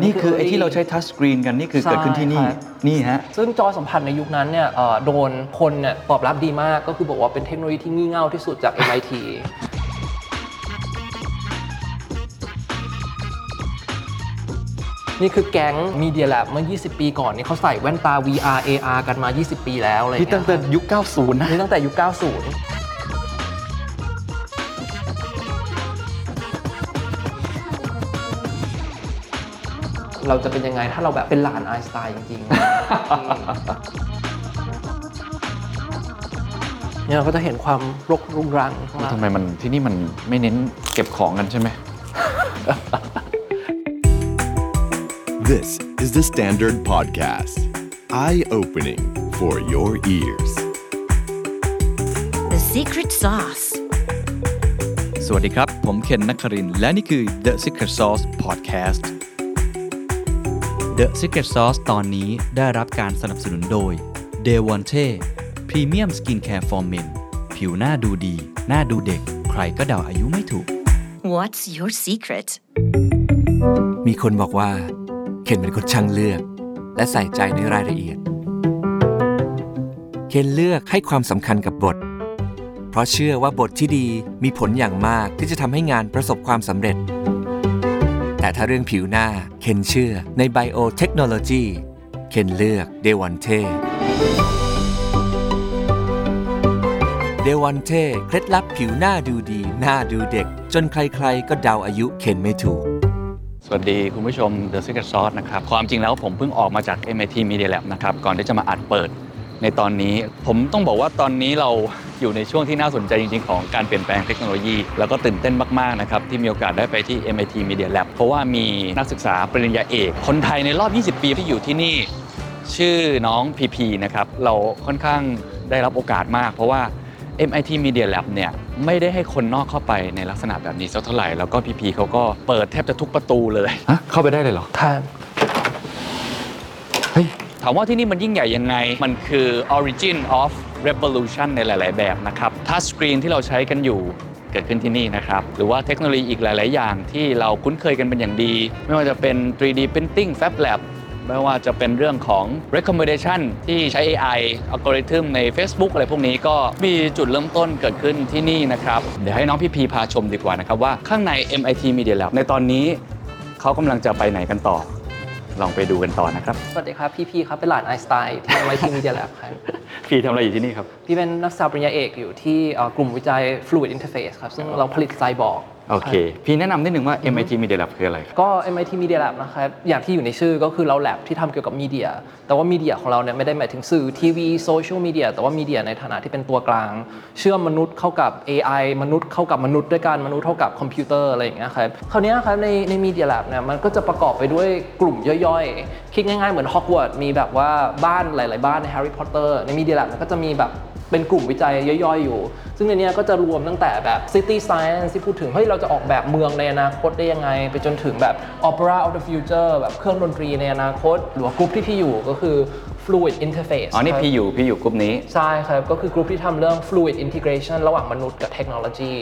นี่คือไอ้ที่เราใช้ทัชสกรีนกันนี่คือเกิดขึ้นที่นี่ใช่ครับนี่ฮะซึ่งจอสัมผัสในยุคนั้นเนี่ยเอ่อโดนคนเนี่ยตอบรับดีมากก็คือบอกว่าเป็นเทคโนโลยีที่งี่เง่าที่สุดจาก MIT นี่คือแก๊ง Media Lab เมื่อ 20 ปีก่อนนี่เขาใส่แว่นตา VR AR กันมา 20 ปีแล้วอะไรอย่างที่เงี้ตั้ยงแต่ยุค 90 นะนี่ตั้งแต่ยุค 90 เราจะเป็นยังไงถ้าเราแบบเป็นหลานไอน์สไตน์จริงๆ เนี่ยเราก็จะเห็นความรกรุงรังข้างล่างทำไมมันที่นี่มันไม่เน้นเก็บของกันใช่ไหม This is the Standard Podcast. Eye opening for your ears. The secret sauce. สวัสดีครับ ผมเคนนักครินทร์และนี่คือ The Secret Sauce Podcast The Secret Sauce ตอนนี้ได้รับการสนับสนุนโดย d e v o n t e Premium Skincare for Men ผิวหน้าดูดี หน้าดูเด็ก ใครก็เดาอายุไม่ถูก What's your secret? มีคนบอกว่า เคนเป็นคนช่างเลือก และใส่ใจในรายละเอียด เคนเลือกให้ความสำคัญกับบท เพราะเชื่อว่าบทที่ดีมีผลอย่างมากที่จะทำให้งานประสบความสำเร็จ แต่ถ้าเรื่องผิวหน้า เคนเชื่อในไบโอเทคโนโลยีเคนเลือกเดวันเทเดวันเทเคล็ดลับผิวหน้าดูดี หน้าดูเด็ก จนใครๆ ก็เดาอายุเคนไม่ถูกสวัสดี คุณผู้ชม The Secret Sauce นะครับ ความจริงแล้วผมเพิ่งออกมาจาก MIT Media Lab นะครับ ก่อนที่จะมาอัดเปิด ในตอนนี้ ผมต้องบอกว่าตอนนี้เราอยู่ในช่วงที่น่าสนใจจริง ๆ ของการเปลี่ยนแปลงเทคโนโลยี แล้วก็ตื่นเต้นมากๆนะครับที่มีโอกาสได้ไปที่ MIT Media Lab เพราะว่ามีนักศึกษาปริญญาเอก คนไทยในรอบ 20 ปีที่อยู่ที่นี่ ชื่อน้องพีพีนะครับเราค่อนข้างได้รับโอกาสมาก เพราะว่า MIT Media Lab เนี่ยไม่ได้ให้คนนอกเข้าไปในลักษณะแบบนี้สักเท่าไหร่ แล้วก็พีพีเขาก็เปิดแทบจะทุกประตูเลย ฮะเข้าไปได้เลยเหรอ ท่านเฮ้ย ถามว่าที่นี่มันยิ่งใหญ่ยังไง มันคือ origin of revolution ในหลาย ๆ แบบนะครับทัชสกรีนที่เราใช้กันอยู่เกิดขึ้นที่นี่นะครับ หรือว่าเทคโนโลยีอีกหลาย ๆ อย่างที่เราคุ้นเคยกันเป็นอย่างดี ไม่ว่าจะเป็น 3D printing Fab Lab ไม่ว่าจะเป็นเรื่องของ recommendation ที่ใช้ AI อัลกอริทึมใน Facebook อะไรพวกนี้ก็มีจุดเริ่มต้นเกิดขึ้นที่นี่นะครับ เดี๋ยวให้น้องพี่พีพาชมดีกว่านะครับว่าข้างใน MIT Media Lab ในตอนนี้เขากำลังจะไปไหนกันต่อ ลองไปดูกันต่อนะครับ สวัสดีครับ พี่พีครับ เป็นหลานไอน์สไตน์ที่ MIT Media Lab ครับ พี่ทำอะไรอยู่ที่นี่ครับ พี่เป็นนักศึกษาปริญญาเอกอยู่ที่เอ่อกลุ่มวิจัย Fluid Interface ครับ ซึ่งเราผลิตไซบอร์ก โอเค พี่แนะนำนิดนึงว่า MIT Media Lab คืออะไรครับ ก็ MIT Media Lab นะครับ อย่างที่อยู่ในชื่อก็คือเรา lab ที่ทำเกี่ยวกับมีเดีย แต่ว่ามีเดียของเราเนี่ยไม่ได้หมายถึงสื่อทีวีโซเชียลมีเดียแต่ว่ามีเดียในฐานะที่เป็นตัวกลาง เชื่อมมนุษย์เข้ากับ AI มนุษย์เข้ากับมนุษย์ด้วยกัน มนุษย์เข้ากับคอมพิวเตอร์อะไรอย่างเงี้ยครับ คราวเนี้ยครับในใน Media Lab เนี่ยมันก็จะประกอบไปด้วยกลุ่มย่อยๆ คิดง่ายๆเหมือนฮอกวอตส์มีแบบว่าบ้านหลาย ๆ บ้านใน Harry Potter ใน Media Lab มันก็จะมีแบบ เป็นกลุ่มวิจัยย่อยๆอยู่ ซึ่งในนี้ก็จะรวมตั้งแต่แบบ City Science ที่พูดถึงเฮ้ยเราจะออกแบบเมืองในอนาคตได้ยังไง ไปจนถึงแบบ Opera of the Future แบบเครื่องดนตรีในอนาคต หรือว่ากลุ่มที่พี่อยู่ก็คือ Fluid Interface อ๋อ นี่ครับพี่อยู่พี่อยู่กลุ่มนี้ ใช่ครับ ก็คือกลุ่มที่ทำเรื่อง Fluid Integration ระหว่างมนุษย์กับเทคโนโลยี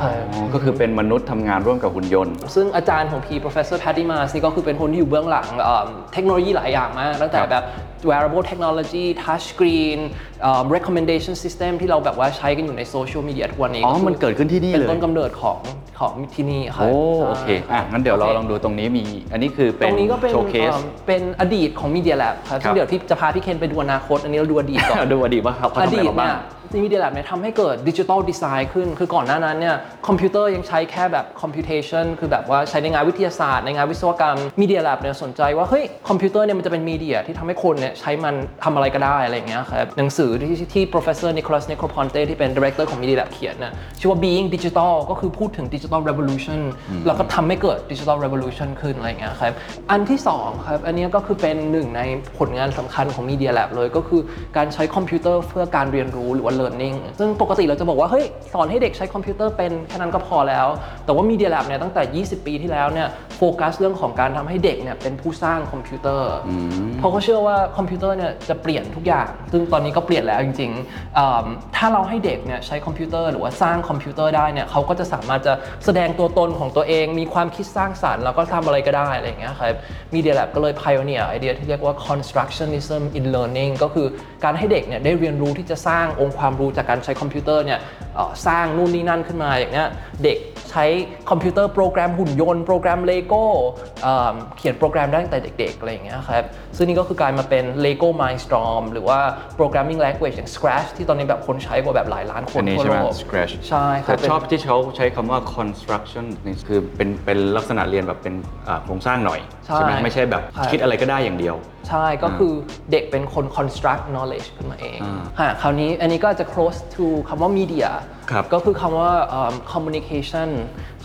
ครับก็คือเป็นมนุษย์ทำงานร่วมกับหุ่นยนต์ ซึ่งอาจารย์ของพี่ professor Patty Mars นี่ก็คือเป็นคนที่อยู่เบื้องหลังเอิ่มเทคโนโลยีหลายอย่างมาก ตั้งแต่แบบ wearable technology touch screen เอิ่ม recommendation system ที่เราแบบว่าใช้กันอยู่ในโซเชียลมีเดียทุกวันนี้ อ๋อคืมันเกิดขึ้นที่นี่เป็นเลยต้นกำเนิดของของที่นี่ครับโอ้โอเค อะ งั้นเดี๋ยวเราลองดูตรงนี้มี อันนี้คือเป็ตนรงนี้ก็เป็นโชว์เคสเอิ่มเป็นอดีตของ Media Lab ครับครัซึ่บงเดี๋ยวที่จะพาพี่เคนไปดูอนาคต อันนี้เราดูอดีตก่อน ดูอดีตว่าเขาเขาอทำอะไรดีตมาบ้าเนี่ง ย Media Lab เนี่ยทำให้เกิด digital design ขึ้น คือก่อนหน้านั้นเนี่ยคอมพิวเตอร์ยังใช้แค่แบบ computation คือแบบว่าใช้ในงานวิทยาศาสตร์ในงานวิศวกรรม Media Lab เนี่ยสนใจว่าเฮ้ยคอมพิวเตอร์เนี่ยมันจะเป็นมีเดียที่ทำให้คนเนี่ยใช้มันทำอะไรก็ได้อะไรอย่างเงี้ยครับหนังสือที่ที่ professor Nicholas Negroponte ที่เป็น director ของ Media Lab เขียนน่ะชื่อว่า being digital ก็คือพูดถึง digital revolution แล้วก็ทำให้เกิด digital revolution ขึ้นอะไรอย่างเงี้ยครับอันที่สองครับอันเนี้ยก็คือเป็นหนึ่งในผลงานสำคัญของ Media Lab เลยก็คือการใช้คอมพิวเตอร์เพื่อการเรียนรู้หรือว่า learning ซึ่งปกติเราจะบอกว่าเฮ้ยสอนให้เด็กใช้คอมพิวเตอร์เป็นแค่นั้นก็พอแล้ว แต่ว่า Media Lab เนี่ยตั้งแต่ 20 ปีที่แล้วเนี่ยโฟกัสเรื่องของการทำให้เด็กเนี่ยเป็นผู้สร้างคอมพิวเตอร์เพราะเขาเชื่อว่าคอมพิวเตอร์เนี่ยจะเปลี่ยนทุกอย่าง ซึ่งตอนนี้ก็เปลี่ยนแล้วจริงๆอ่าถ้าเราให้เด็กเนี่ยใช้คอมพิวเตอร์หรือว่าสร้างคอมพิวเตอร์ได้เนี่ยเขาก็จะสามารถจะแสดงตัวตนของตัวเอง มีความคิดสร้างสรรค์แล้วก็ทำอะไรก็ได้อะไรอย่างเงี้ยครับ Media Lab ก็เลย pioneer ไอเดียที่เรียกว่า constructionism in learning ก็คือการให้เด็กเนี่ยได้เรียนรู้ที่จะสร้างองค์ความรู้จากการใช้คอมพิวเตอร์เนี่ยสร้างนู่นนี่นั่นขึ้นมาอย่างเงี้ยเด็ก ใช้คอมพิวเตอร์โปรแกรมหุ่นยนต์โปรแกรมเลโก้เขียนโปรแกรมได้ตั้งแต่เด็กๆอะไรอย่างเงี้ยครับซึ่งนี่ก็คือกลายมาเป็น Lego Mindstorm หรือว่า programming language อย่าง Scratch ที่ตอนนี้แบบคนใช้กว่าแบบหลายล้านคนอันนี้ทั่วใช่ไหม scratch ใช่ครัแต่เป็นชอบที่เขาใช้คำว่า construction นี่คือเป็นเป็นลักษณะเรียนแบบเป็นอ่าโครงสร้างหน่อยใช่ไหมไม่ใช่แบบครับคิดอะไรก็ได้อย่างเดียว ใช่ก็คือเด็กเป็นคน construct knowledge ขึ้นมาเองอ่าฮะคราวนี้อันนี้ก็จะ close to คำว่า media ครับก็คือคำว่าเอิ่ม communication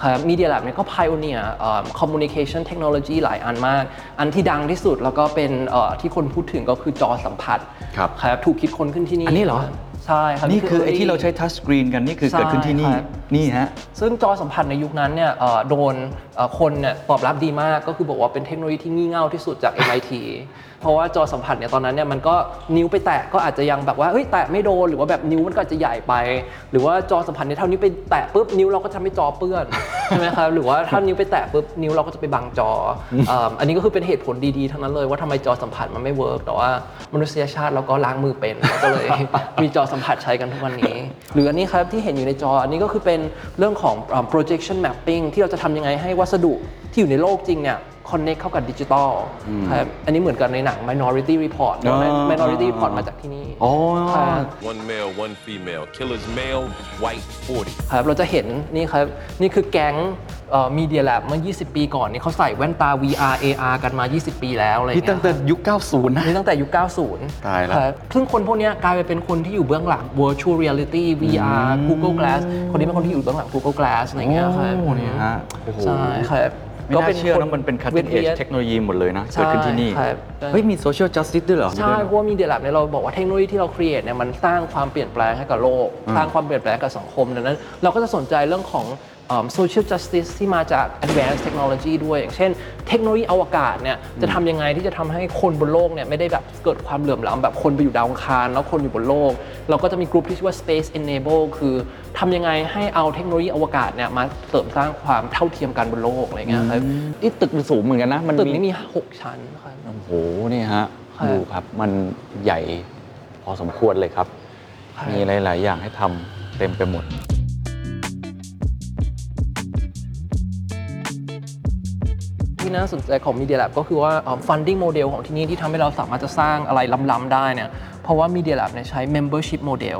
ครับ media lab เนี่ยก็ pioneer เอิ่ม communication technology หลายอันมาก อันที่ดังที่สุดแล้วก็เป็นเอ่อที่คนพูดถึงก็คือจอสัมผัสครับ ครับถูกคิดค้นขึ้นที่นี่อันนี้เหรอ ใช่ครับนี่คือไอ้ที่เราใช้ทัชสกรีนกันนี่คือเกิดขึ้นที่นี่ใช่ครับนี่ฮะซึ่งจอสัมผัสในยุคนั้นเนี่ยเอ่อโดนเอ่อคนเนี่ยตอบรับดีมากก็คือบอกว่าเป็นเทคโนโลยีที่งี่เง่าที่สุดจาก MIT เพราะว่าจอสัมผัสเนี่ยตอนนั้นเนี่ยมันก็นิ้วไปแตะก็อาจจะยังแบบว่าเฮ้ยแตะไม่โดนหรือว่าแบบนิ้วมันก็อาจจะใหญ่ไป หรือว่าจอสัมผัสเนี่ยถ้านิ้วไปแตะปุ๊บนิ้วเราก็จะไม่จอเปื้อนใช่ไหมครับหรือว่าถ้านิ้วไปแตะปุ๊บนิ้วเราก็จะไปบังจอเอิ่มอันนี้ก็คือเป็นเหตุผลดีๆทั้งนั้นเลยว่าทำไมจอสัมผัสมันไม่เวิร์กแต่ว่ามนุษยชาติเราก็ล้างมือเป็นเราก็เลยมีจอสัมผัสใช้กันทุกวันนี้ หรืออันนี้ครับที่เห็นอยู่ในจอ อันนี้ก็คือเป็นเรื่องของ projection mapping ที่เราจะทำยังไงให้วัสดุที่อยู่ในโลกจริงเนี่ย connect เข้ากับดิจิตอลครับอันนี้เหมือนกันในหนัง minority report อ๋อ minority report มาจากที่นี่อ๋อ ครับ One male, one female. Killers male, white 40. ครับเราจะเห็นนี่ครับ นี่คือแก๊งมีเดียแลบเมื่อ 20 ปีก่อนนี่เขาใส่แว่นตา VR AR กันมา 20 ปีแล้วอะไรอย่างนี่เงี้ยตั้งแต่ยุค 90 นะ นี่ตั้งแต่ยุค 90ตายแล้วครับซึ่งคนพวกเนี้ยกลายไปเป็นคนที่อยู่เบื้องหลัง virtual reality VR Google Glass คนนี้เป็นคนที่อยู่เบื้องหลัง Google Glass อะไรอย่างเงี้ยครับโอ้นี่ฮะโอ้โห ใช่ครับ ไม่น่าเชื่อนะมันเป็น cutting edge เทคโนโลยีหมดเลยนะใช่เกิดขึ้นที่นี่ครับเฮ้ยมี social justice ด้วยเหรอใช่เพราะว่ามีเดียแลบเนี่ยเราบอกว่าเทคโนโลยีที่เรา create เนี่ยมันสร้างความเปลี่ยนแปลงให้กับโลก สร้างความเปลี่ยนแปลงให้กับสังคมดังนั้น เราก็จะสนใจเรื่องของเอิ่ม social justice ที่มาจาก advanced technology ด้วย อย่างเช่น เทคโนโลยีอวกาศเนี่ยจะทำยังไงที่จะทำให้คนบนโลกเนี่ยไม่ได้แบบเกิดความเหลื่อมล้ำแบบคนไปอยู่ดาวอังคาร แล้วคนอยู่บนโลก เราก็จะมีกลุ่มที่ชื่อว่า space enable คือทำยังไงให้เอาเทคโนโลยีอวกาศเนี่ยมาเสริมสร้างความเท่าเทียมกันบนโลกอะไรเงี้ยครับนี่ตึกมันสูงเหมือนกันนะ มันตึกนี้มีหกชั้นครับโอ้โหนี่ฮะครับดูครับมันใหญ่พอสมควรเลยครับครับ มีหลาย ๆ อย่างให้ทำเต็มไปหมด ที่น่าสนใจของ Media Lab ก็คือว่า funding model ของที่นี่ที่ทำให้เราสามารถจะสร้างอะไรล้ำๆได้เนี่ย ราะว่า Media Lab เนี่ยใช้ membership model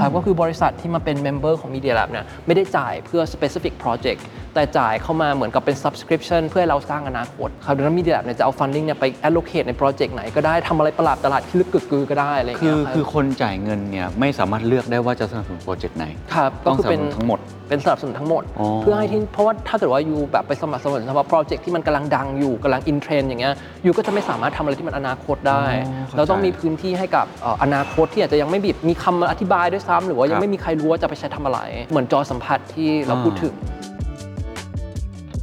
ครับก็คือบริษัทที่มาเป็น member ของ Media Lab เนี่ยไม่ได้จ่ายเพื่อ specific project แต่จ่ายเข้ามาเหมือนกับเป็น subscription เพื่อให้เราสร้างอนาคตครับดังนั้น Media Lab เนี่ยจะเอา funding เนี่ยไป allocate ใน project ไหนก็ได้ทำอะไรประหลาดตลาดที่ลึกกึกกือก็ได้อะไรอย่างคืเงี้อยรับคือคนจ่ายเงินเนี่ยไม่สามารถเลือกได้ว่าจะสนับสนุนโปรเจกต์ไหน ครับต้ก็องคือเป็นสนับสนุนทั้งหมด เป็นสนับสนุนทั้งหมด อ๋อ เพื่อให้ที่เพราะว่าถ้าเกิดว่า you แบบไปสมัครสมัครเฉพาะโปรเจกต์ที่มันกำลังดังอยู่กำลังอินเทรนด์อย่างเงี้ย you ก็จะไม่สามารถทำอะไรที่มันอนาคตได้เราต้องมีพื้นที่ให้กับเอ่ออนาคตที่อาจจะยังไม่บีบมีคำมาอธิบายด้วยซ้ำหรือว่ายังไม่มีใครรู้ว่าจะไปใช้ทำอะไร เหมือนจอสัมผัสที่เราพูดถึง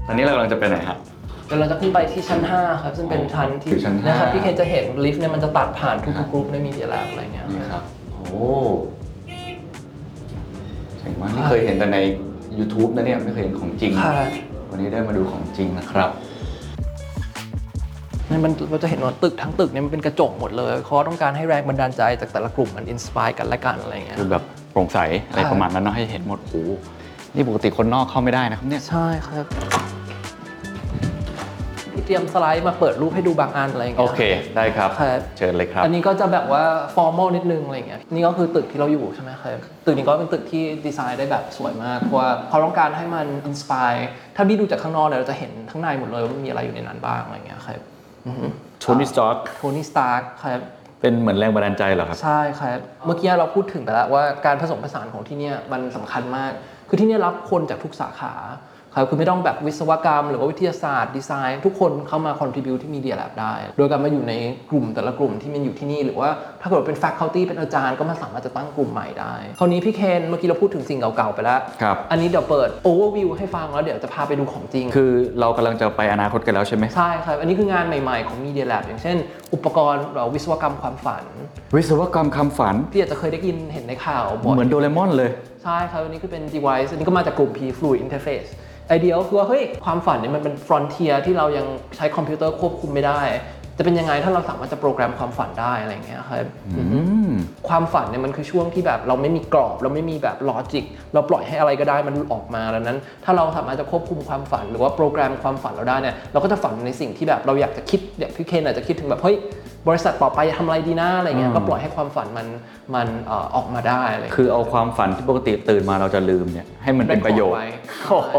ตอนนี้เรากำลังจะไปไหนฮะ เดี๋ยวเราจะขึ้นไปที่ชั้น 5 ครับซึ่งเป็นชั้นที่คือชั้นห้านะครับที่เคนจะเห็นลิฟต์เนี่ยมันจะตัดผ่านทุกๆกรุ๊ปใน Media Lab อะไรเงี้ย นี่ครับ โอ้เจ๋งมากนี่เคยเห็นแต่ใน YouTube นะเนี่ย ไม่เคยเห็นของจริง ค่ะ วันนี้ได้มาดูของจริงนะครับ นี่มันเราจะเห็นว่าตึกทั้งตึกเนี่ยมันเป็นกระจกหมดเลยเขาต้องการให้แรงบันดาลใจจากแต่ละกลุ่มมัน inspire กันและกันอะไรเงี้ยคือแบบโปร่งใสอะไรครับประมาณนั้นเนาะให้เห็นหมดโอ้โหนี่ปกติคนนอกเข้าไม่ได้นะครับเนี่ยใช่ครับพี่เตรียมสไลด์มาเปิดรูปให้ดูบางอันอะไรอย่างเงี้ยโอเคได้ครับครับเชิญเลยครับ อันนี้ก็จะแบบว่า formal นิดนึงอะไรอย่างเงี้ยนี่ก็คือตึกที่เราอยู่ใช่ไหมครับตึกนี้ก็เป็นตึกที่ดีไซน์ได้แบบสวยมากเพราะว่าเขาต้องการให้มัน inspire ถ้าพี่ดูจากข้างนอกเนี่ยเราจะเห็นข้างในหมดเลยว่ามันมีอะไรอยู่ในนั้นบ้างอะไรอย่างเงี้ยครับ โทนี่สตาร์คโทนี่สตาร์คครับเป็นเหมือนแรงบันดาลใจเหรอครับ ใช่ครับ เมื่อกี้เราพูดถึงไปแล้วว่าการผสมผสานของที่เนี่ยมันสำคัญมาก คือที่เนี่ยรับคนจากทุกสาขา ครับคือไม่ต้องแบบวิศวกรรม หรือว่าวิทยาศาสตร์ดีไซน์ ทุกคนเข้ามา contribute ที่ Media Lab ได้ โดยการมาอยู่ในกลุ่มแต่ละกลุ่มที่มันอยู่ที่นี่ หรือว่าถ้าเกิดเป็น faculty เป็นอาจารย์ก็มาสามารถจะตั้งกลุ่มใหม่ได้ คราวนี้พี่เคนเมื่อกี้เราพูดถึงสิ่งเก่าๆไปแล้ว ครับ อันนี้เดี๋ยวเปิด overview ให้ฟังแล้วเดี๋ยวจะพาไปดูของจริง คือเรากำลังจะไปอนาคตกันแล้วใช่ไหม ใช่ครับ อันนี้คืองานใหม่ๆของ Media Lab อย่างเช่น อุปกรณ์เอ่อวิศวกรรมความฝัน วิศวกรรมคำฝันพี่อาจจะเคยได้ยินเห็นในข่าวบ่อยเหมือนโดเรมอนเลย ใช่ครับอันนี้คือเป็น device อันนี้ก็มาจากกลุ่ม P Fluid Interface ไอเดียก็คือว่าเฮ้ยความฝันเนี่ยมันเป็น frontier ที่เรายังใช้คอมพิวเตอร์ควบคุมไม่ได้ จะเป็นยังไงถ้าเราสามารถจะโปรแกรมความฝันได้อะไรอย่างเงี้ยครับความฝันเนี่ยมันคือช่วงที่แบบเราไม่มีกรอบ เราไม่มีแบบ logic เราปล่อยให้อะไรก็ได้มันออกมาดังนั้น ถ้าเราสามารถจะควบคุมความฝัน หรือว่าโปรแกรมความฝันเราได้เนี่ยเราก็จะฝันในสิ่งที่แบบเราอยากจะคิดอย่างพี่เคนอาจจะคิดถึงแบบเฮ้ย บริษัทต่อไปจะทำอะไรดีนะอะไรเงี้ยก็ปล่อยให้ความฝันมันมันเอ่อออกมาได้อะไรเงี้ยคือเอาความฝันที่ปกติตื่นมาเราจะลืมเนี่ยให้มันเป็นประโยชน์ไว้โอ้โห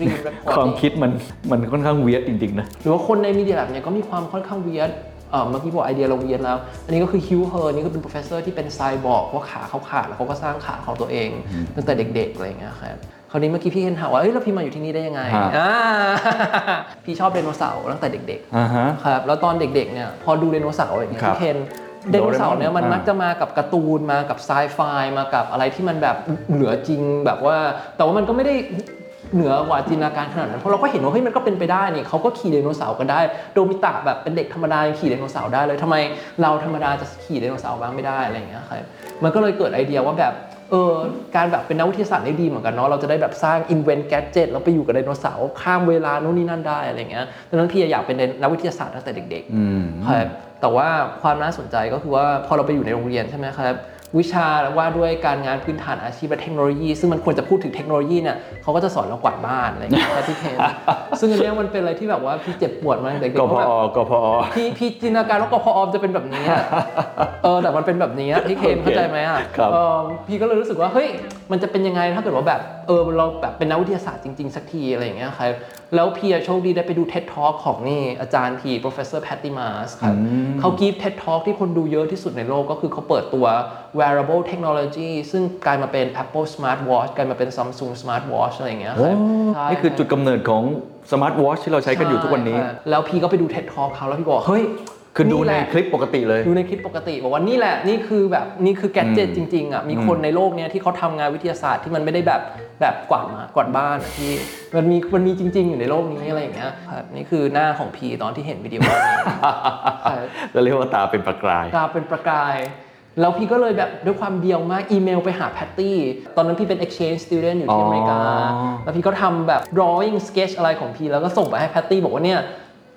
รีบ record ความคิดมันมันค่อนข้าง weird จริงๆนะหรือว่าคนใน Media Lab เนี่ยก็มีความค่อนข้าง weird เอ่อเมื่อกี้บอกไอเดียเรา weird แล้ว อันนี้ก็คือ Hugh Herr นี่ก็เป็น professor ที่เป็นไซบอร์กว่าขาเขาขาดแล้วเขาก็สร้างขาของตัวเอง ตั้งแต่เด็กๆอะไรอย่างเงี้ยครับ คราวนี้เมื่อกี้พี่เห็นถามว่าเอ้ยแล้วพี่มาอยู่ที่นี่ได้ยังไงฮะ อ่า พี่ชอบไดโนเสาร์ตั้งแต่เด็กอ่าฮะ ๆ ครับ แล้วตอนเด็กๆเนี่ยพอดูไดโนเสาร์อย่างเงี้ยครับพี่เคนไดโนเสาร์เนี่ยมันอ่ามั มักจะมากับการ์ตูนมากับไซไฟมากับอะไรที่มันแบบเหนือจริงแบบว่า แต่ว่ามันก็ไม่ได้เหนือกว่าจินตนาการขนาดนั้นเพราะเราก็เห็นว่าเฮ้ยมันก็เป็นไปได้นี่เขาก็ขี่ไดโนเสาร์กันได้โดมิตะแบบเป็นเด็กธรรมดายังขี่ไดโนเสาร์ได้เลยทำไมเราธรรมดาจะขี่ไดโนเสาร์บ้างไม่ได้อะไรอย่างเงี้ยครับมันก็เลยเกิดไอเดียว่าแบบ เออการแบบเป็นนักวิทยาศาสตร์ได้ดีเหมือนกันเนาะเราจะได้แบบสร้าง invent gadget แล้วไปอยู่กับไดโนเสาร์ข้ามเวลาโน่นนี่นั่นได้อะไรอย่างเงี้ยดังนั้นพี่อยากเป็นนักวิทยาศาสตร์ตั้งแต่เด็กๆอืมครับแต่ว่าความน่าสนใจก็คือว่าพอเราไปอยู่ในโรงเรียนใช่ไหมครับ วิชาว่าด้วยการงานพื้นฐานอาชีพและเทคโนโลยี ซึ่งมันควรจะพูดถึงเทคโนโลยีเนี่ยเขาก็จะสอนเรากวาดบ้านอะไรอย่างเงี้ยครับพี่เคนซึ่งอันเนี้ยมันเป็นอะไรที่แบบว่าพี่เจ็บปวดมาตั้งแต่เด็กกๆพว่าแบบอกพอพี่พี่จินตนาการว่ากพอจะเป็นแบบนี้อะเออแต่มันเป็นแบบนี้อะพี่เคนโอเคเข้าใจไหมอะครับเออพี่ก็เลยรู้สึกว่าเฮ้ยมันจะเป็นยังไงถ้าเกิดว่าแบบเออเราแบบเป็นนักวิทยาศาสตร์จริงๆสักทีอะไรอย่างเงี้ยครับแล้วพี่อะโชคดีได้ไปดู TED Talk ของนี่อาจารย์พี่ professor Patty Mars ครับเขากีฟ TED Talk ที่คนดูเยอะที่สุดในโลกก็คือเขาเปิดตัว wearable technology ซึ่งกลายมาเป็น Apple Smart Watch กลายมาเป็น Samsung Smart Watch อะไรอย่างเงี้ยครับใช่นี่คือจุดกำเนิดของสมาร์ทวอชที่เราใช้กันอยู่ทุกวันนี้ใช่ค่ะแล้วพี่ก็ไปดู TED Talk เขาแล้วพี่บอกเฮ้ย คือดูในแหละคลิปปกติเลย ดูในคลิปปกติบอกว่านี่แหละนี่คือแบบนี่คือแกดเจิตจริงๆอะมีคนในโลกเนี้ยที่เขาทำงานวิทยาศาสตร์ที่มันไม่ได้แบบแบบกวาดมากวาดบ้านอะที่มันมีมันมีจริง ๆ อยู่ในโลกนี้อะไรอย่างเงี้ยครับนี่คือหน้าของพีตอนที่เห็นวิดีโอนี้ครับเราเรียกว่าตาเป็นประกายตาเป็นประกายแล้วพี่ก็เลยแบบด้วยความเดียวมากอีเมลไปหาแพตตี้ตอนนั้นพี่เป็น exchange student อยู่ที่อ๋ออเมริกา แล้วพี่ก็ทำแบบ drawing sketch อะไรของพี่แล้วก็ส่งไปให้แพตตี้บอกว่าเนี่ย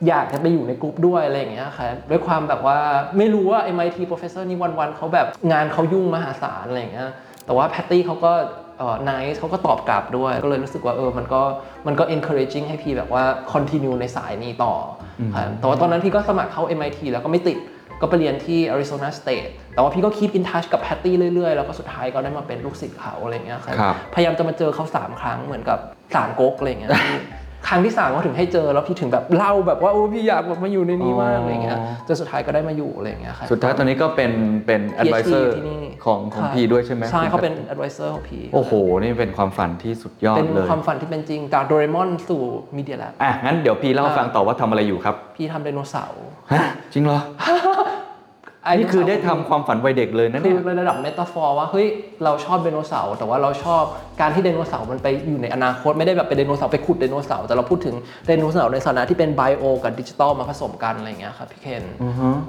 อยากจะไปอยู่ในกลุ่มด้วยอะไรอย่างเงี้ยครับด้วยความแบบว่าไม่รู้ว่า MIT professor นี่วันๆเขาแบบงานเขายุ่งมหาศาลอะไรอย่างเงี้ยแต่ว่าแพตตี้เขาก็เอ่อ nice เขาก็ตอบกลับด้วย ก็เลยรู้สึกว่าเออมันก็มันก็ encouraging ให้พี่แบบว่า continue ในสายนี้ต่ออครับแต่ว่าตอนนั้นพี่ก็สมัครเข้า MIT แล้วก็ไม่ติดก็ไปเรียนที่ Arizona State แต่ว่าพี่ก็ keep in touch กับแพตตี้เรื่อยๆ แล้วก็สุดท้ายก็ได้มาเป็นลูกศิษย์เขาอะไรเงี้ยครับครับพยายามจะมาเจอเขา 3 ครั้งเหมือนกับสามก๊กอะไรเงี้ยพี่ ครั้งที่สามก็ถึงให้เจอแล้วพี่ถึงแบบเล่าแบบว่าโอ้พี่อยากแบบมาอยู่ในนี้มากอะไรเงี้ยจนสุดท้ายก็ได้มาอยู่อะไรเงี้ยครับสุดท้ายตอนนี้ก็เป็นเป็น PhD advisor ที่นี่ของของใช่พีด้วยใช่ไหมใช่เขาเป็น advisor ของพี่โอ้โห นี่เป็นความฝันที่สุดยอดเป็นเลยความฝันที่เป็นจริงจากโดราเอมอนสู่ Media Lab อะงั้นเดี๋ยวพี่เล่าให้ฟังต่อว่าทำอะไรอยู่ครับ พี่ทำไดโนเสาร์ฮะจริงเหรอ นี่คือได้ทำความฝันวัยเด็กเลยนะคืเนี่อยในระดับ metaphor ว่าเฮ้ยเราชอบไดโนเสาร์แต่ว่าเราชอบการที่ไดโนเสาร์มันไปอยู่ในอนาคตไม่ได้แบบเป็นไดโนเสาร์ไปขุดไดโนเสาร์แต่เราพูดถึงไดโนเสาร์ในฐานะที่เป็น bio กับดิจิตอลมาผสมกันอะไรอย่างเงี้ยครับพี่เคน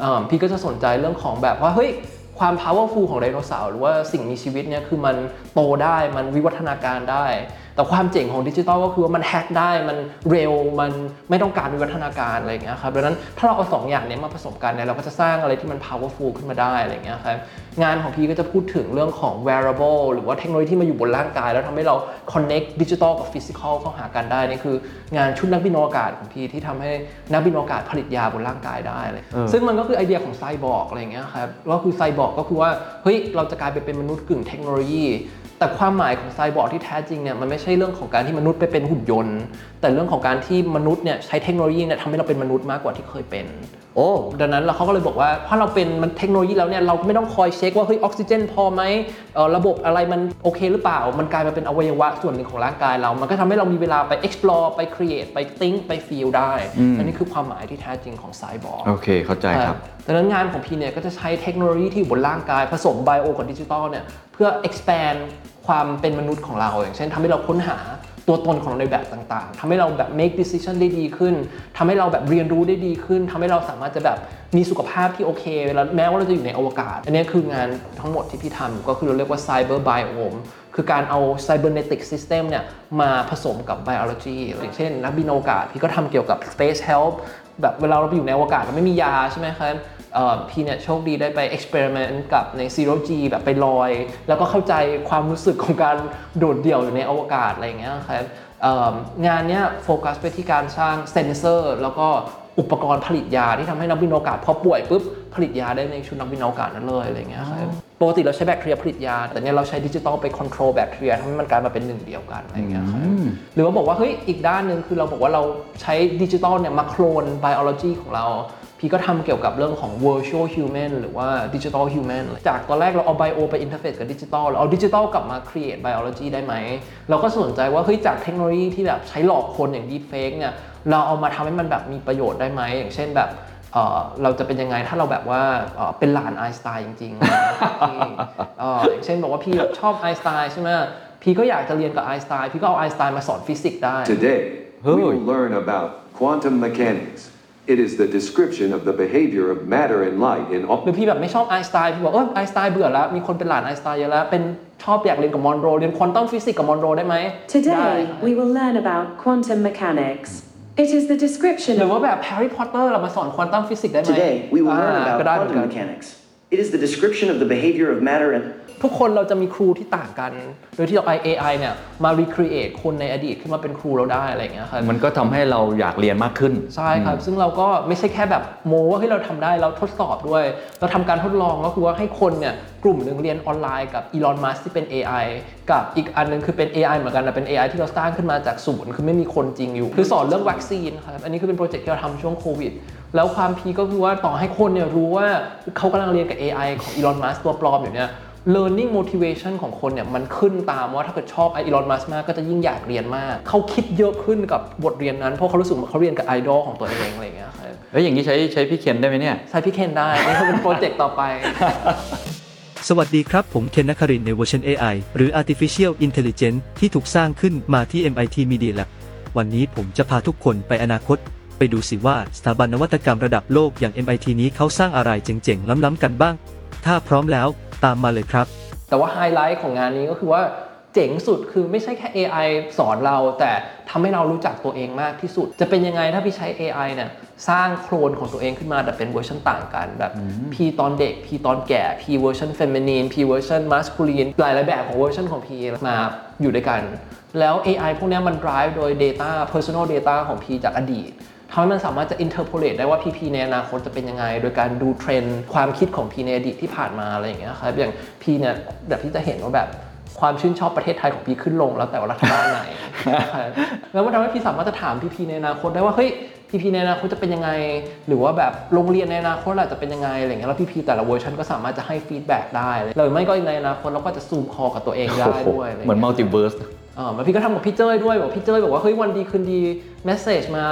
เอิ่มพี่ก็จะสนใจเรื่องของแบบว่าเฮ้ยความ powerful ของไดโนเสาร์หรือว่าสิ่งมีชีวิตเนี่ยคือมันโตได้มันวิวัฒนาการได้ แต่ความเจ๋งของดิจิตอลก็คือว่ามันแฮกได้มันเร็วมันไม่ต้องการวิวัฒนาการอะไรอย่างเงี้ยครับดังนั้นถ้าเราเอาสองอย่างเนี้มาผสมกันเนี่ยเราก็จะสร้างอะไรที่มัน powerful ขึ้นมาได้อะไรอย่างเงี้ยครับงานของพี่ก็จะพูดถึงเรื่องของ wearable หรือว่าเทคโนโลยีที่มาอยู่บนร่างกาย แล้วทำให้เรา connect digital กับ physical เข้าหากันได้นี่คืองานชุดนักบินอวกาศของพี่ที่ทำให้นักบินอวกาศผลิตยาบนร่างกายได้เลยเออซึ่งมันก็คือไอเดียของไซบอร์กอะไรอย่างเงี้ยครับก็คือไซบอร์กก็คือว่าเฮ้ยเราจะกลายไปเป็นมนุษย์กึ่งเทคโนโลยี แต่ความหมายของไซบอร์กที่แท้จริงเนี่ยมันไม่ใช่เรื่องของการที่มนุษย์ไปเป็นหุ่นยนต์ แต่เรื่องของการที่มนุษย์เนี่ยใช้เทคโนโลยีเนี่ยทำให้เราเป็นมนุษย์มากกว่าที่เคยเป็น โอ้ดังนั้นเราเขาก็เลยบอกว่าเพราะเราเป็นมันเทคโนโลยีแล้วเนี่ยเราไม่ต้องคอยเช็คว่าเฮ้ยออกซิเจนพอไหมเอ่อระบบอะไรมันโอเคหรือเปล่า มันกลายมาเป็นอวัยวะส่วนหนึ่งของร่างกายเรา มันก็ทำให้เรามีเวลาไป explore ไป create ไป think ไป feel ได้ อันนี้คือความหมายที่แท้จริงของไซบอร์โอเคเข้าใจครับ ดังนั้นงานของพี่เนี่ยก็จะใช้เทคโนโลยีที่อยู่บนร่างกายผสมไบโอกับดิจิตอลเนี่ยเพื่อ expand ความเป็นมนุษย์ของเรา อย่างเช่นทำให้เราค้นหาตัวตนของเราในแบบต่างๆทำให้เราแบบ make decision ได้ดีขึ้นทำให้เราแบบเรียนรู้ได้ดีขึ้นทำให้เราสามารถจะแบบมีสุขภาพที่โอเคแล้วแม้ว่าเราจะอยู่ในอวกาศ อันนี้คืองานทั้งหมดที่พี่ทำก็คือเราเรียกว่า cyber biome คือการเอา cybernetic system เนี่ยมาผสมกับ biology อย่างเช่น นักบินอวกาศ พี่ก็ทำเกี่ยวกับ space health แบบเวลาเราไปอยู่ในอวกาศเราไม่มียาใช่ไหมครับ พี่เนี่ยโชคดีได้ไป experiment กับใน zero g แบบไปลอย แล้วก็เข้าใจความรู้สึกของการโดดเดี่ยวอยู่ในอวกาศอะไรอย่างเงี้ยครับเอ่องานเนี้ยโฟกัสไปที่การสร้างเซนเซอร์ แล้วก็อุปกรณ์ผลิตยาที่ทำให้นักบินอวกาศพอป่วยปุ๊บผลิตยาได้ในชุดนักบินอวกาศนั้นเลยอะไรอย่างเงี้ยครับปกติเราใช้แบคทีเรียผลิตยา แต่เนี่ยเราใช้ดิจิตอลไป control แบคทีเรียทำให้มันกลายมาเป็นหนึ่งเดียวกันอะไรอย่างเงี้ยครับหรือว่าบอกว่าเฮ้ยอีกด้านหนึ่งคือเราบอกว่าเราใช้ดิจิตอลเนี่ยมาโคลน biology ของเรา พี่ก็ทำเกี่ยวกับเรื่องของ virtual human หรือว่า digital human จากตอนแรกเราเอา bio ไป interface กับดิจิตอลเราเอาดิจิตอลกลับมา create biology ได้ไหม เราก็สนใจว่าเฮ้ยจากเทคโนโลยีที่แบบใช้หลอกคนอย่าง deepfake เนี่ย เราเอามาทำให้มันแบบมีประโยชน์ได้ไหม อย่างเช่นแบบเอ่อเราจะเป็นยังไงถ้าเราแบบว่าเอ่อเป็นหลานไอน์สไตน์จริงๆที่เอ่ออย่างเช่นบอกว่าพี่แบบชอบไอน์สไตน์ใช่ไหมพี่ก็อยากจะเรียนกับไอน์สไตน์พี่ก็เอาไอน์สไตน์มาสอนฟิสิกส์ได้ Today, we Hey. will learn about quantum mechanics. It is the description of the behavior of matter and light in ห all. รือพี่แบบไม่ชอบไอน์สไตน์พี่บอกเออไอน์สไตน์เบื่อแล้วมีคนเป็นหลานไอน์สไตน์เยอะแล้วเป็นชอบอยากเรียนกับมอนโรเรียนควอนตัมฟิสิกส์กับมอนโรได้ไหม ได้ Today, ค่ะ we will learn about quantum mechanics. It is the description หรือ of ว่าแบบแฮร์รี่พอตเตอร์เรามาสอนควอนตัมฟิสิกส์ได้ไหม Today, we will อ่า learn ก็ about ได้เหมือน quantum กัน mechanics. It is the description of the behavior of matter and ทุกคนเราจะมีครูที่ต่างกัน โดยที่เรา AI เนี่ยมา recreate คนในอดีตขึ้นมาเป็นครูเราได้อะไรอย่างเงี้ยครับ มันก็ทำให้เราอยากเรียนมากขึ้น ใช่ครับ ซึ่งเราก็ไม่ใช่แค่แบบโมว่าเฮ้ยเราทำได้เราทดสอบด้วย เราทำการทดลองก็คือว่าให้คนเนี่ยกลุ่มหนึ่งเรียนออนไลน์กับอีลอนมัสที่เป็น AI กับอีกอันหนึงคือเป็น AI เหมือนกันแต่เป็น AI ที่เราสร้างขึ้นมาจากศูนย์คือไม่มีคนจริงอยู่ คือสอนเรื่องวัคซีนครับ อันนี้คือเป็นโปรเจกต์ที่เราทำช่วงโควิด แล้วความพีคก็คือว่าต่อให้คนเนี่ยรู้ว่าเขากำลังเรียนกับ AI ของอีลอนมัสตัวปลอมอยู่เนี่ย learning motivation ของคนเนี่ยมันขึ้นตามว่าถ้าเกิดชอบอีลอนมัสมากก็จะยิ่งอยากเรียนมาก เขาคิดเยอะขึ้นกับบทเรียนนั้น เพราะเขารู้สึกว่าเขาเรียนกับไอดอลของตัวเองอะไรอย่างเงี้ยครับเอ้ยอย่างนี้ใช้ใช้พี่เคนได้ไหมเนี่ยใช้พี่เคนได้นี่คือเป็นโปรเจกต์ต่อไป สวัสดีครับ ผมเคนนักครินทร์ในเวอร์ชัน AI หรือ Artificial Intelligence ที่ถูกสร้างขึ้นมาที่ MIT Media Lab วันนี้ผมจะพาทุกคนไปอนาคต ไปดูสิว่าสถาบันนวัตกรรมระดับโลกอย่าง MIT นี้เขาสร้างอะไรเจ๋งๆ ล้ำๆกันบ้าง ถ้าพร้อมแล้วตามมาเลยครับ แต่ว่าไฮไลท์ของงานนี้ก็คือว่าเจ๋งสุดคือไม่ใช่แค่ AI สอนเรา แต่ทำให้เรารู้จักตัวเองมากที่สุด จะเป็นยังไงถ้าพี่ใช้ AI เนี่ยสร้างโคลนของตัวเองขึ้นมาแต่เป็นเวอร์ชันต่างกันแบบพี่ตอนเด็กพี่ตอนแก่พี่เวอร์ชัน feminine พี่เวอร์ชัน masculine หลายๆแบบของเวอร์ชันของพี่มาอยู่ด้วยกัน แล้ว AI พวกเนี้ยมัน drive โดย data personal data ของพี่จากอดีต ทำให้มันสามารถจะ interpolate ได้ว่าพีพีในอนาคตจะเป็นยังไง โดยการดูเทรนด์ความคิดของพีในอดีตที่ผ่านมาอะไรอย่างเงี้ยครับอย่างพีเนี่ยแบบที่จะเห็นว่าแบบความชื่นชอบประเทศไทยของพีขึ้นลงแล้วแต่ว่ารัฐบาลไหน แล้วมันทำให้พีสามารถจะถามพีพีในอนาคตได้ว่าเฮ้ยพีพีในอนาคตจะเป็นยังไง หรือว่าแบบโรงเรียนในอนาคตล่ะจะเป็นยังไงอะไรเงี้ยแล้วพีพีแต่ละเวอร์ชันก็สามารถจะให้ feedback ได้หรือไม่ก็ในอนาคตเราก็จะ Zoom call กับตัวเองได้ด้วยอะไรเงี้ยเหมือน multiverse อ่าแล้วพี่ก็ทำกับพี่เจ้ยด้วยบอกพี่เจ้ยบอกว่าเฮ้ยวันดีคืนดีเมสเซจมา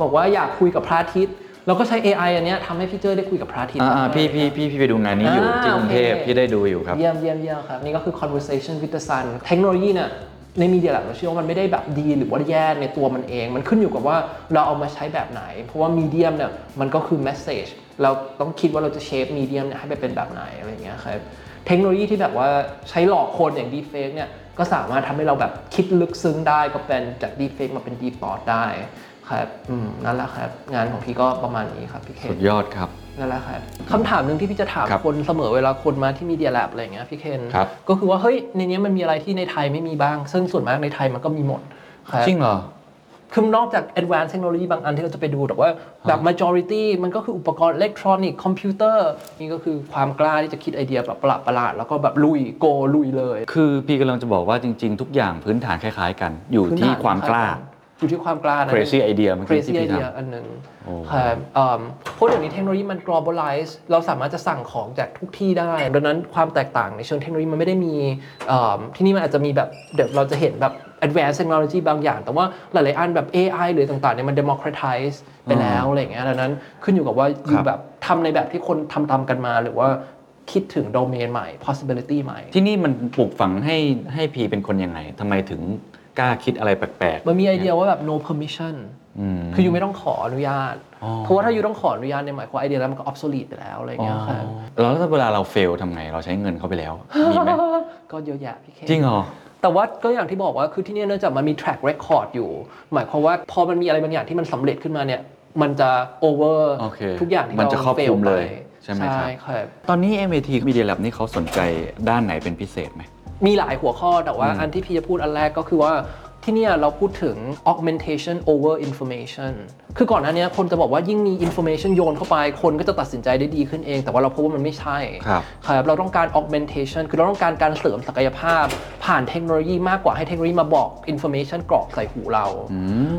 บอกว่าอยากคุยกับพระอาทิตย์เราก็ใช้ AI อันเนี้ยทำให้พี่เจ้ยได้คุยกับพระอาทิตย์อ่าด้วยๆพี่พี่พี่พี่ไปดูงานนี้อยู่อ่าที่กรุงเทพโอเคพี่ได้ดูอยู่ครับ เยี่ยมเยี่ยมเยี่ยมครับ นี่ก็คือ conversation with the sun เทคโนโลยีเนี่ยในมีเดียแลบเราเชื่อว่ามันไม่ได้แบบดีหรือว่าแย่ในตัวมันเอง มันขึ้นอยู่กับว่าเราเอามาใช้แบบไหน เพราะว่ามีเดียมเนี่ยมันก็คือ message เราต้องคิดว่าเราจะเชฟมีเดียมเนี่ยให้ไปเป็นแบบไหนอะไรอย่างเงี้ยครับเทคโนโลยีที่แบบว่าใช้หลอกคนอย่าง deepfake เนี่ย ก็สามารถทำให้เราแบบคิดลึกซึ้งได้ก็เป็นจาก deepfake มาเป็น deep thought ได้ครับอืมนั่นแหละครับ งานของพี่ก็ประมาณนี้ครับพี่เคนสุดยอดครับนั่นแหละครับคำถามหนึ่งที่พี่จะถามครับคนเสมอเวลาคนมาที่ Media Lab อะไรอย่างเงี้ยพี่เคนครับก็คือว่าเฮ้ยในนี้มันมีอะไรที่ในไทยไม่มีบ้าง ซึ่งส่วนมากในไทยมันก็มีหมดครับจริงเหรอ คือนอกจาก advanced technology บางอันที่เราจะไปดูแต่ว่าแบบ majority มันก็คืออุปกรณ์อิเล็กทรอนิกส์คอมพิวเตอร์นี่ก็คือความกล้าที่จะคิดไอเดียแบบประหลาดๆแล้วก็แบบลุยโกลุยเลย คือพี่กำลังจะบอกว่าจริง ๆ ทุกอย่างพื้นฐานคล้าย ๆ กัน อยู่ที่ความกล้า อยู่ที่ความกล้านะ crazy idea เมื่อกี้ crazy ที่พี่ idea ทำอันหนึ่งโอ้ครับเอิ่มเพราะเดี๋ยวนี้เทคโนโลยีมัน globalize เราสามารถจะสั่งของจากทุกที่ได้ ดังนั้นความแตกต่างในเชิงเทคโนโลยีมันไม่ได้มีเอิ่มที่นี่มันอาจจะมีแบบเดี๋ยวเราจะเห็นแบบ advanced technology บางอย่าง แต่ว่าหลายๆอันแบบ AI หรือต่างๆเนี่ยมัน democratize ไปแล้วอะไรอย่างเงี้ยดังนั้นขึ้นอยู่กับว่าอยู่แบบทำในแบบที่คนทำตามกันมาหรือว่าคิดถึงโดเมนใหม่ possibility ใหม่ ที่นี่มันปลูกฝังให้ให้พีเป็นคนยังไงทำไมถึงกล้าคิดอะไรแปลกๆ มันมีไอเดียว่าแบบ no permission อืมคือยูไม่ต้องขออนุญาตอ๋อเพราะว่าถ้ายูต้องขออนุญาตเนี่ยหมายความว่าไอเดียแล้วมันก็ obsolete ไปแล้วอะไรอย่างเงี้ยครับแล้วถ้าเวลาเราเฟลทำไงเราใช้เงินเข้าไปแล้วมีไหมก็เยอะแยะพี่เคจริงเหรอ แต่ว่าก็อย่างที่บอกว่าคือที่เนี่ยเนื่องจากมันมี track record อยู่ หมายความว่าพอมันมีอะไรบางอย่างที่มันสำเร็จขึ้นมาเนี่ยมันจะ over โอเคทุกอย่างที่มันจะครอบคลุมา fail เลยไปใช่ไหมครับใช่ครับ ตอนนี้ MAT Media Lab นี่เขาสนใจด้านไหนเป็นพิเศษไหม มีหลายหัวข้อแต่ว่าอืมอันที่พี่จะพูดอันแรกก็คือว่าที่เนี่ยเราพูดถึง augmentation over information คือก่อนหน้านี้คนจะบอกว่ายิ่งมี information โยนเข้าไป คนก็จะตัดสินใจได้ดีขึ้นเอง แต่ว่าเราพบว่ามันไม่ใช่ครับครับเราต้องการ augmentation คือเราต้องการการเสริมศักยภาพ ผ่านเทคโนโลยีมากกว่าให้เทคโนโลยีมาบอก information กรอกใส่หูเรา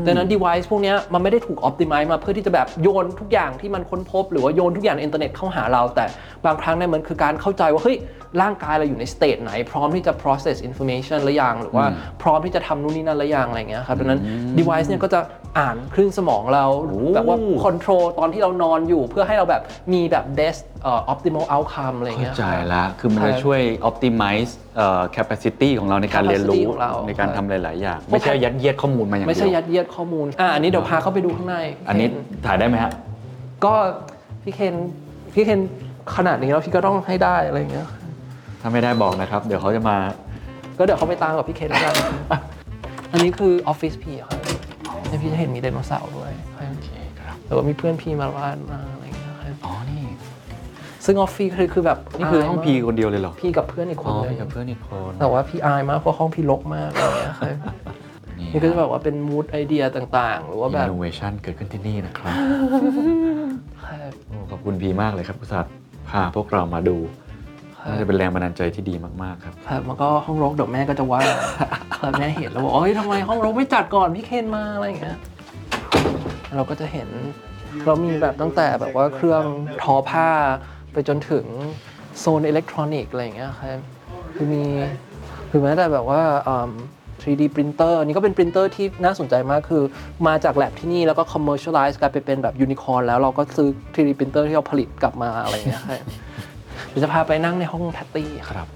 ดังนั้น device พวกเนี้ยมันไม่ได้ถูก optimize มาเพื่อที่จะแบบโยนทุกอย่างที่มันค้นพบ หรือว่าโยนทุกอย่างในอินเทอร์เน็ตเข้าหาเรา แต่บางครั้งเนี่ยมันคือการเข้าใจว่าเฮ้ยร่างกายเราอยู่ใน state ไหน พร้อมที่จะ process information หรือยังหรือว่าพร้อมที่จะทำนู่นนี่นั่นหรือยังอะไรอย่างเงี้ยครับดังนั้น device เนี่ยก็จะอ่านคลื่นสมองเราแบบว่า control ตอนที่เรานอนอยู่เพื่อให้เราแบบมีแบบ best เอ่อ optimal outcome อะไรอย่างเข้าเงี้ย ใจครับละคือมันจะครับช่วย optimize เอ่อ capacity ของเราในการเรียนรู้ capacity ของเราในการทำหลาย ๆ อย่าง ไม่ใช่ยัดเยียดข้อมูลมาอย่างเดีไม่ยวใช่ยัดเยียดข้อมูล อะอันนี้เดี๋ยวพาเข้าไปดูข้างในอันนี้ถ่ายได้ไหมฮะ ก็พี่เคนพี่เคนขนาดนี้แล้วพี่ก็ต้องให้ได้อะไรอย่างเงี้ย ถ้าไม่ได้บอกนะครับ เดี๋ยวเขาจะมา ก็เดี๋ยวเขาไปตามกับพี่เคนแล้วกัน อันนี้คือออฟฟิศพี่ครับเนี่ยพี่จะเห็นมีไดโนเสาร์ด้วยโอเคครับ แล้วก็มีเพื่อนพี่มาบ้านมาอะไรอย่างเงี้ยครับอ๋อนี่ ซึ่งออฟฟิศคือคือแบบนี่คือห้องายพีมากคนเดียวเลยเหรอพี่กับเพื่อนอีกคอ๋นอเลยพี่กับเพื่อนอีกคนแต่ว่าพี่อายมากเพราะห้องพี่รกมากอะไรอย่างเงี้ยครับนี่ก็จะแบบว่าเป็นมูดไอเดียต่างๆ หรือว่าแบบ innovation เกิดขึ้นที่นี่นะครับครับโอ้ขอบคุณพีมากเลยครับคุณสัตว์พาพวกเรามาดูน่าจะเป็นแรงบันดาลใจที่ดีมากๆครับ ครับมันก็ห้องรกเดี๋ยวแม่ก็จะว่าครับแม่เห็นแล้วบอกเฮ้ยทำไมห้องรกไม่จัดก่อนพี่เคนมาอะไรอย่างเงี้ย เราก็จะเห็นเรามีแบบตั้งแต่แบบว่าเครื่องทอผ้าไปจนถึงโซนอิเล็กทรอนิกส์อะไรอย่างเงี้ยครับคือมีคือแม้แต่แบบว่าอืม 3D printer อันนี้ก็เป็นปรินเตอร์ที่น่าสนใจมากคือ มาจากแล็บที่นี่แล้วก็ commercialize กลายไปเป็นแบบยูนิคอร์นแล้วเราก็ซื้อ 3D printer ที่เราผลิตกลับมาอะไรอย่างเงี้ยครับเดี๋ยวจะพาไปนั่งในห้อง Pattie ครับครับ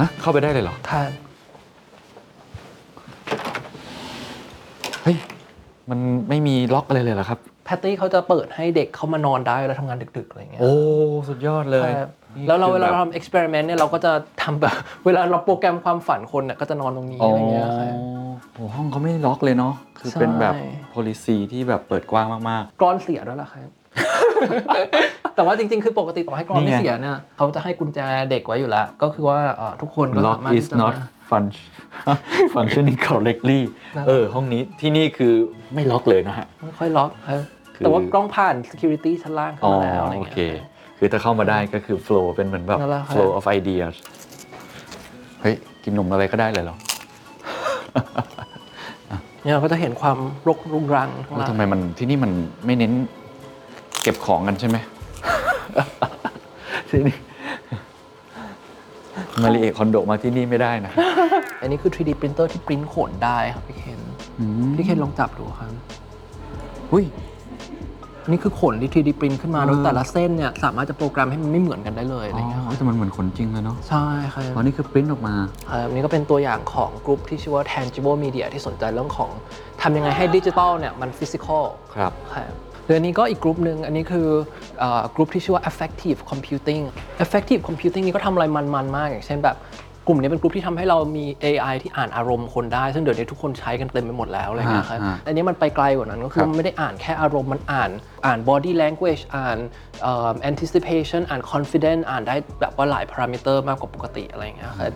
ฮะเข้าไปได้เลยเหรอท่านเฮ้ย มันไม่มีล็อกอะไรเลยเหรอครับ แพตตี้เขาจะเปิดให้เด็กเข้ามานอนได้แล้วทำงานดึกๆอะไรอย่างเงี้ย โอ้สุดยอดเลยครับนี่แล้วเราคือเวลาแบบเราทำเอ็กซ์เพร์เมนต์เนี่ยเราก็จะทำแบบ เวลาเราโปรแกรมความฝันคนเนี่ยก็จะนอนตรงนี้อ๋ออะไรเงี้ยครับ โอ้ห้องเขาไม่ล็อกเลยเนาะคือเป็นแบบ ใช่ policy ที่แบบเปิดกว้างมากกรอนเสียด้วยล่ะครับ แต่ว่าจริงๆ คือปกติต่อให้กรอนนี่ไม่ไงเสียเนี่ยเขาจะให้กุญแจเด็กไว้อยู่แล้ว ก็คือว่าเอ่อทุกคนก็ๆ lock สามารถ is ที่จะ not มา func- functioning correctly นั่นแหละเออ ห้องนี้ที่นี่คือไม่ล็อกเลยนะฮะ ไม่ค่อยล็อกครับคือแต่ว่ากล้องผ่าน security ชั้นล่างเข้าอ๋อมาแล้วอะไรโอเงี้ยเคคือถ้าเข้ามาได้ก็คือ flow เป็นเหมือนแบบนั่นแหละครับ flow of ideas เฮ้ย กินนมอะไรก็ได้เลยเหรอเนี่ยเราก็จะเห็นความรกรุงรังข้างแล้วล่างทำไมมันที่นี่มันไม่เน้นเก็บของกันใช่ไหม ที่นี่มาริเอะคอนโดมาที่นี่ไม่ได้นะ อันนี้คือ 3D printer ที่ปริ้นขนได้ครับพี่เคนพี่เคนลองจับดูครับอุ้ยอันนี้คือขนที่ 3D ปริ้นขึ้นมาเออแล้วแต่ละเส้นเนี่ยสามารถจะโปรแกรมให้มันไม่เหมือนกันได้เลยอะไรอ๋เงี้ยอแต่มันเหมือนขนจริงเลยเนาะใช่ครับอ๋อนี่คือปริ้นออกมาครับอันนี้ก็เป็นตัวอย่างของกลุ่มที่ชื่อว่า tangible media ที่สนใจเรื่องของทำยังไงให้ดิจิตอลเนี่ยมัน physical ครับครับห รืออันนี้ก็อีกกลุ่มหนึ่งอันนี้คือเอ่อกลุ่มที่ชื่อว่า affective computing affective computing นี่ก็ทำอะไรมันๆมาก อย่างเช่นแบบกลุ่มนี้เป็นกลุ่มที่ทำให้เรามี AI ที่อ่านอารมณ์คนได้ ซึ่งเดี๋ยวนี้ทุกคนใช้กันเต็มไปหมดแล้วอะไรเงี้ยครับอ่าอันนี้มันไปไกลกว่านั้นก็คือครับมันไม่ได้อ่านแค่อารมณ์มันอ่าน อ่าน body language อ่านเอ่อ anticipation อ่าน confidence อ่านได้แบบว่าหลายพารามิเตอร์มากกว่าปกติอะไรอย่างเงี้ยครับ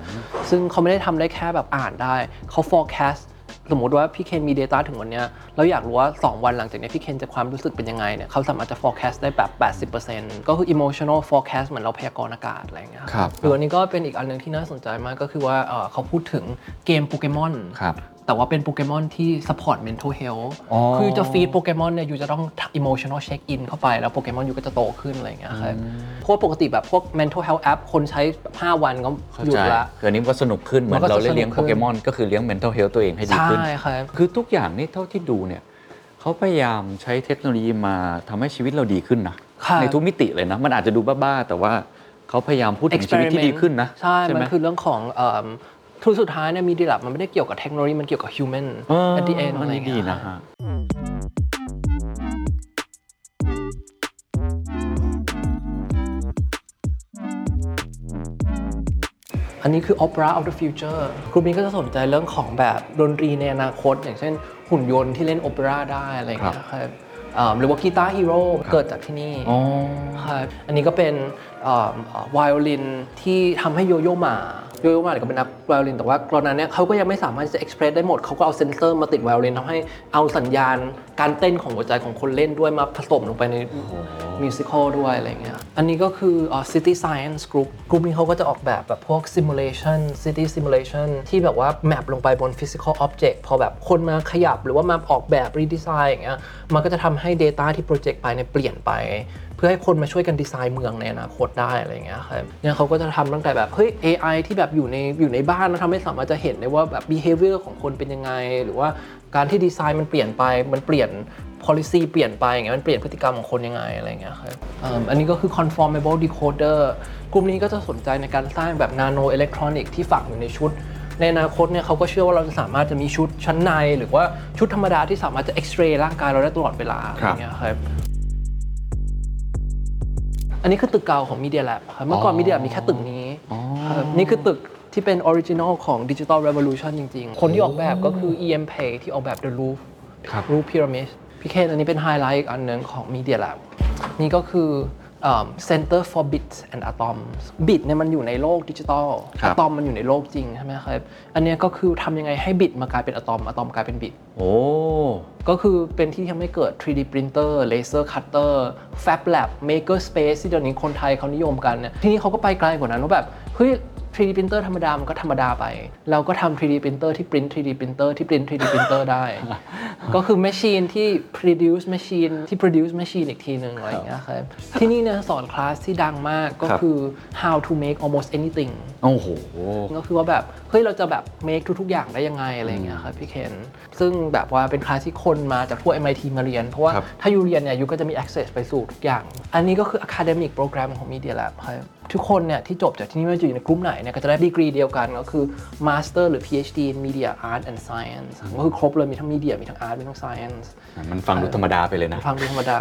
ซึ่งเขาไม่ได้ทำได้แค่แบบอ่านได้เขา forecast สมมติว่าพี่เคนมี Data ถึงวันเนี้ยแล้วอยากรู้ว่า 2 วันหลังจากเนี้ยพี่เคนจะความรู้สึกเป็นยังไงเนี่ยเขาสามารถจะ forecast ได้แบบ 80%ก็คือ emotional forecast เหมือนเราพยากรณ์อากาศอะไรอย่างเงี้ยครับหรืออันนี้ก็เป็นอีกอันหนึงที่น่าสนใจมากก็คือว่าเอ่อเขาพูดถึงเกมโปเกมอนครับ แต่ว่าเป็นโปเกมอนที่ support mental health อ๋อคือจะฟีดโปเกมอนเนี่ยอยู่จะต้อง emotional check in เข้าไป แล้วโปเกมอนอยู่ก็จะโตขึ้นอะไรอย่างเงี้ยครับเพราะว่าปกติแบบพวก mental health app คนใช้ 5 วันก็เข้าหยุใจดละคืออันนี้มันก็สนุกขึ้น เหมือนมันก็เราจะได้เลี้ยงสนุกขึ้โปนเกมอนก็คือเลี้ยง mental health ตัวเองให้ดีขึ้นใช่ครับคือทุกอย่างนี่เท่าที่ดูเนี่ยเขาพยายามใช้เทคโนโลยีมาทำให้ชีวิตเราดีขึ้นนะครับในทุกมิติเลยนะ มันอาจจะดูบ้าๆแต่ว่าเขาพยายามพูดถึงชีวิตที่ดีขึ้นนะใช่ไหมันคือเรื่องของเอิ่ม ทุนสุดท้ายเนี่ยมีดีลับมันไม่ได้เกี่ยวกับเทคโนโลยีมันเกี่ยวกับ human เออ at the end อันอะไรนี้เงี้ดียนะฮะอันนี้คือ opera of the future group นี้ก็จะสนใจเรื่องของแบบดนตรีในอนาคต อย่างเช่นหุ่นยนต์ที่เล่นโอเปร่าได้อะไรเงี้ยครับเอิ่มหรือว่า Guitar Hero เกิดจากที่นี่อ๋อครับอันนี้ก็เป็นไวโอลินที่ทำให้ Yo-Yo Ma Yo-Yo Ma เนี่ยก็เป็นนักไวโอลินแต่ว่าตอนนั้นเนี่ยเขาก็ยังไม่สามารถจะ express ได้หมดเขาก็เอาเซนเซอร์มาติดไวโอลินทำให้เอาสัญญาณการเต้นของหัวใจของคนเล่นด้วยมาผสมลงไปใน musical ด้วยอะไรเงี้ยอันนี้ก็คืออ่า City Science Group กลุ่มนี้เขาก็จะออกแบบแบบพวก simulation city simulation ที่แบบว่า map ลงไปบน physical object พอแบบคนมาขยับหรือว่ามาออกแบบ redesign อย่างเงี้ยมันก็จะทำให้ data ที่ project ไปเนี่ยเปลี่ยนไปเพื่อให้คนมาช่วยกันดีไซน์เมืองในอนาคตได้อะไรเงี้ยครับเนี่ยเขาก็จะทำตั้งแต่แบบเฮ้ย AI ที่แบบอยู่ในอยู่ในบ้านแล้วทำให้สามารถจะเห็นได้ว่าแบบ behavior ของคนเป็นยังไง หรือว่าการที่ดีไซน์มันเปลี่ยนไปมันเปลี่ยน policy เปลี่ยนไปอย่างเงี้ยมันเปลี่ยนพฤติกรรมของคนยังไงอะไรเงี้ยครับอันนี้ก็คือ conformable decoder กลุ่มนี้ก็จะสนใจในการสร้างแบบ nano electronic ที่ฝังอยู่ในชุด ในอนาคตเนี่ยเขาก็เชื่อว่าเราจะสามารถจะมีชุดชั้นใน หรือว่าชุดธรรมดาที่สามารถจะ x-ray ร่างกายเราได้ตลอดเวลาอะไรอย่างเงี้ยครับ อันนี้คือตึกเก่าของ Media Lab ครับเมื่อก่อน Media Lab มีแค่ตึกนี้ครับนี่คือตึกที่เป็น original ของ Digital Revolution จริงๆ คนที่ออกแบบก็คือ I.M. Pei ที่ออกแบบ The Roof ครับ Roof Pyramid พี่เคนอันนี้เป็นไฮไลท์อีกอันหนึ่งของ Media Lab นี่ก็คือเอิ่ม Center for Bits and Atoms Bit เนี่ยมันอยู่ในโลกดิจิตอลครับอะตอมมันอยู่ในโลกจริงใช่ไหมครับ อันเนี้ยก็คือทำยังไงให้บิตมากลายเป็นอะตอมอะตอมกลายเป็นบิตโอ้ก็คือเป็นที่ทำให้เกิด 3D printer laser cutter fab lab maker space ที่เดี๋ยวนี้คนไทยเขานิยมกันเนี่ยที่นี่เขาก็ไปไกลกว่านั้นว่าแบบเฮ้ย 3D printer ธรรมดามันก็ธรรมดาไป เราก็ทำ 3D printer ที่ print 3D printer ที่ print 3D printer ได้ ก็คือ machine ที่ produce machine ที่ produce machine อีกทีหนึ่งอะไรอย่างเงี้ยครับที่นี่เนี่ยสอนคลาสที่ดังมากก็ครับคือ how to make almost anything โอ้โห ก็คือว่าแบบ เฮ้ย เราจะแบบ make ทุก ๆ อย่างได้ยังไง อะไรอย่างเงี้ยครับพี่เคน ซึ่งแบบว่าเป็นคลาสที่คนมาจากทั่ว MIT มาเรียน เพราะว่าครับถ้าอยู่เรียนเนี่ยยูก็จะมี access ไปสู่ทุกอย่าง อันนี้ก็คือ academic program ของ Media Lab ครับทุกคนเนี่ยที่จบจากที่นี่ไม่ว่าจะอยู่ในกลุ่มไหนเนี่ยก็จะได้ดีกรีเดียวกันก็คือ master หรือ PhD in media art and science ก็คือครบเลยมีทั้ง media มีทั้ง art มีทั้ง science มันฟังดูธรรมดาไปเลยนะ ฟังดูธรรมดา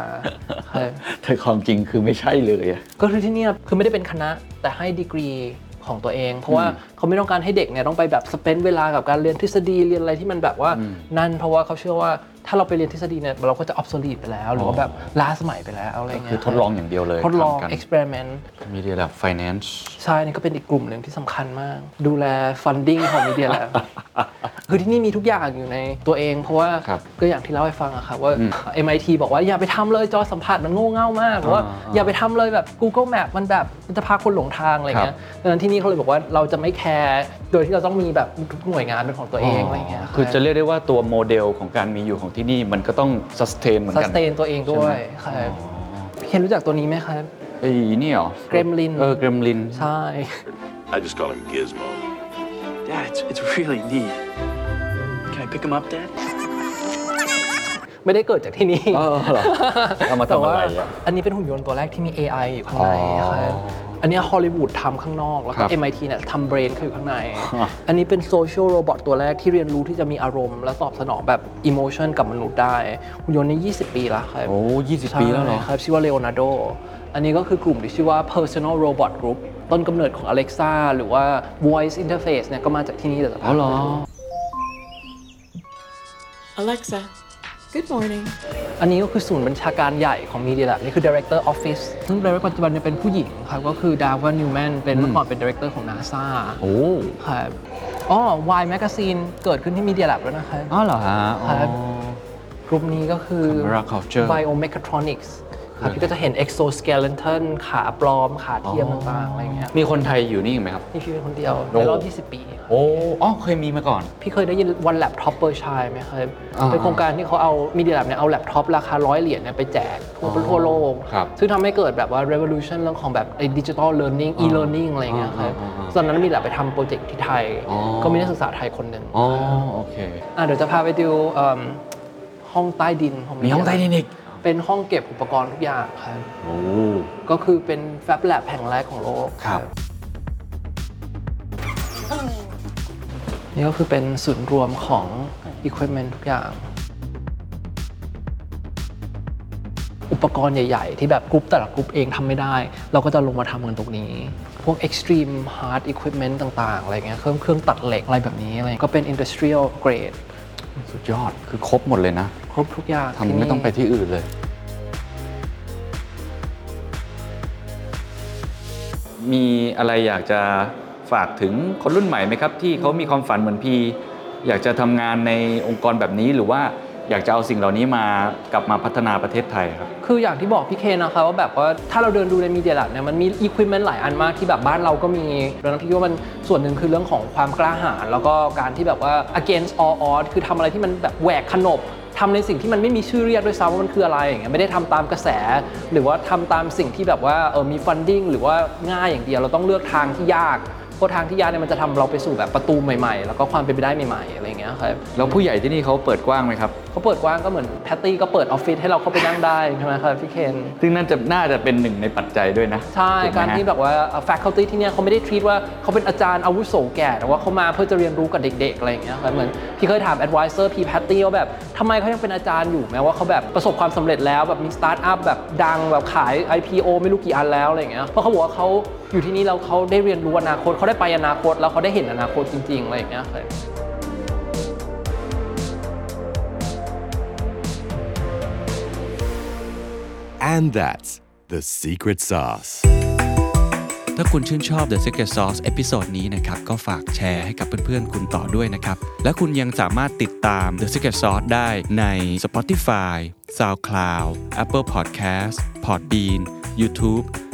ครับแต่ความจริงคือไม่ใช่เลยอะก็คือที่เนี่ยคือไม่ได้เป็นคณะแต่ให้ดีกรี ของตัวเอง เพราะว่าเขาไม่ต้องการให้เด็กเนี่ยต้องไปแบบสเปนเวลากับการเรียนทฤษฎีเรียนอะไรที่มันแบบว่านั่นเพราะว่าเขาเชื่อว่าถ้าเราไปเรียนทฤษฎีเนี่ยเราก็จะ obsolete ไปแล้ว หรือว่าแบบล้าสมัยไปแล้วอะไรก็เงี้ยคือทดลองอย่างเดียวเลยทดลองทำกัน experiment มีเดียแบบ finance ใช่นี่ก็เป็นอีกกลุ่มหนึ่งที่สำคัญมาก ดูแล funding ของมีเดียแลบ คือที่นี่มีทุกอย่างอยู่ในตัวเอง เพราะว่าครับก็อย่างที่เล่าให้ฟังอะครับว่า อืม MIT บอกว่าอย่าไปทำเลยจอสัมผัสมันโง่เง่ามากหรือว่าอ่าอย่าไปทำเลยแบบ Google Map มันแบบมันจะพาคนหลงทางอะไรเงี้ยดังนั้นที่นี่เขาเลยบอกว่าเราจะไม่แคร์โดยที่เราต้องมีแบบทุกหน่วยงานเป็นของตัวเองอะไรเงี้ยคือจะเรียกได้ว่าตัวโมเดลของการมีอยู่ของที่นี่มันก็ต้อง sustain เหมือนสกันเตนตัวเองด้วยครับพี่เคนรู้จักตัวนี้ไหมครับ ไอ้นี่เหรอ Gremlin เออเกรมลิน ใช่ I just call him Gizmo. Dad, it's, it's really neat. Can I pick him up, Dad? ไม่ได้เกิดจากที่นี่เออเหรอเอามาทำแต่ว่าอะไรอะอันนี้เป็นหุ่นยนต์ตัวแรกที่มี AI อยู่ข้างในอ๋อครับอันนี้ฮอลลีวูดทำข้างนอก แล้วก็ครับ MIT เนี่ยทำ brain คืออยู่ข้างในอะอันนี้เป็น social robot ตัวแรกที่เรียนรู้ที่จะมีอารมณ์ และตอบสนองแบบ emotion กับมนุษย์ได้ หุ่นยนต์นี้ 20 ปีแล้วครับ โอ้ยี่สิบปีแล้วเหรอ ใช่ครับ ชื่อว่า Leonardo อันนี้ก็คือกลุ่มที่ชื่อว่า Personal Robot Group ต้นกำเนิดของ Alexa หรือว่า Voice Interface เนี่ยก็มาจากที่นี่แต่ละอ๋อเหรอ Alexa, good morning. อันนี้ก็คือศูนย์บัญชาการใหญ่ของ Media Lab นี่คือ Director Office ซึ่ง Director ปัจจุบันเนี่ยเป็นผู้หญิงครับก็คือ Dava Newman เป็นเมื่อก่อนเป็น Director ของ NASA โอ้ครับอ๋อ Y Magazine เกิดขึ้นที่ Media Lab แล้วนะครับอ๋อเหรอฮะอ๋อครับกลุ่มนี้ก็คือ Camera Culture Biomechatronics ครับพี่ก็จะเห็น exoskeleton ขาปลอม ขาเทียมต่างๆอะไรเงี้ยมีคนไทยอยู่นี่อีกไหมครับ นี่พี่เป็นคนเดียวโอ้ในรอบ 20 ปี โอ้อ๋อเคยมีมาก่อน พี่เคยได้ยิน One Laptop per Child ไหมครับอ่าเป็นโครงการที่เขาเอา Media Lab เนี่ยเอาแล็ปท็อปราคาร้อยเหรียญเนี่ยไปแจกทั่วอ๋อทั่วโลก ครับซึ่งทำให้เกิดแบบว่า revolution เรื่องของแบบไอ้ digital learning อ๋อ e-learning อะไรเงี้ยครับอ๋ออ๋ออ๋อตอนนั้นมีแลบไปทำ project ที่ไทย อ๋อ ก็มีนักศึกษาไทยคนหนึ่งอ๋อโอเค อะเดี๋ยวจะพาไปดูเอิ่มห้องใต้ดินของ มีห้องใต้ดินอีก เป็นห้องเก็บอุปกรณ์ทุกอย่างครับโอ้ก็คือเป็น Fab Lab แห่งแรกของโลกครับ นี่ก็คือเป็นศูนย์รวมของ Equipment ทุกอย่าง อุปกรณ์ใหญ่ ๆ ที่แบบกรุ๊ปแต่ละกรุ๊ปเองทำไม่ได้ เราก็จะลงมาทำกันตรงนี้ พวก extreme hard equipment ต่าง ๆ อะไรเงี้ยเครื่องเครื่องตัดเหล็กอะไรแบบนี้อะไรก็เป็น industrial grade สุดยอดคือครบหมดเลยนะ ครบทุกอย่างทำไม่ต้องไปที่อื่นเลย มีอะไรอยากจะฝากถึงคนรุ่นใหม่ไหมครับ ที่เขามีความฝันเหมือนพี่ อยากจะทำงานในองค์กรแบบนี้หรือว่าอยากจะเอาสิ่งเหล่านี้มากลับมาพัฒนาประเทศไทยครับ คืออย่างที่บอกพี่เคนนะคะว่าแบบว่าถ้าเราเดินดูใน Media Lab เนี่ยมันมีอุปกรณ์หลายอันมากที่แบบบ้านเราก็มีดังนั้นพี่คิดว่ามันส่วนหนึ่งคือเรื่องของความกล้าหาญแล้วก็การที่แบบว่า against all odds คือทำอะไรที่มันแบบแหวกขนบ ทำในสิ่งที่มันไม่มีชื่อเรียกด้วยซ้ำว่ามันคืออะไรอย่างเงี้ยไม่ได้ทำตามกระแส หรือว่าทำตามสิ่งที่แบบว่าเออมี funding หรือว่าง่ายอย่างเดียวเราต้องเลือกทางที่ยาก เพราะทางที่ยากเนี่ยมันจะทำเราไปสู่แบบประตูใหม่ๆ แล้วก็ความเป็นไปได้ใหม่ๆอะไรอย่างเงี้ยครับแล้วผู้ใหญ่ที่นี่เขาเปิดกว้างไหมครับเขาเปิดกว้างก็เหมือนแพตตี้ก็เปิดออฟฟิศให้เราเข้าไปนั่งได้ใช่ไหมครับพี่เคนซึ่งน่าจะน่าจะเป็นหนึ่งในปัจจัยด้วยนะ ใช่ถูไหมการฮะที่แบบว่า faculty ที่เนี่ยเขาไม่ได้ treat ว่าเขาเป็นอาจารย์อาวุโสแก่แต่ว่าเขามาเพื่อจะเรียนรู้กับเด็กๆอะไรอย่างเงี้ยครับเหมือนพี่เคยถาม advisor พี่แพตตี้ว่าแบบทำไมเขายังเป็นอาจารย์อยู่แม้ว่าเขาแบบประสบความสำเร็จแล้วแบบมีสตาร์ทอัพแบบดังแบบขาย IPO ไม่รู้กี่อันแล้วอะไรอย่างเงี้ยเพราะเขาบอกว่าเขา อยู่ที่นี่แล้วเขาได้เรียนรู้อนาคตเขาได้ไปอนาคต แล้วเขาได้เห็นอนาคตจริงๆอะไรอย่างเงี้ยครับ And that's the secret sauce. ถ้าคุณชื่นชอบ The Secret Sauce episode นี้นะครับ ก็ฝากแชร์ให้กับเพื่อนๆ คุณต่อด้วยนะครับ และคุณยังสามารถติดตาม The Secret Sauce ได้ใน Spotify, SoundCloud, Apple Podcast, Podbean, YouTube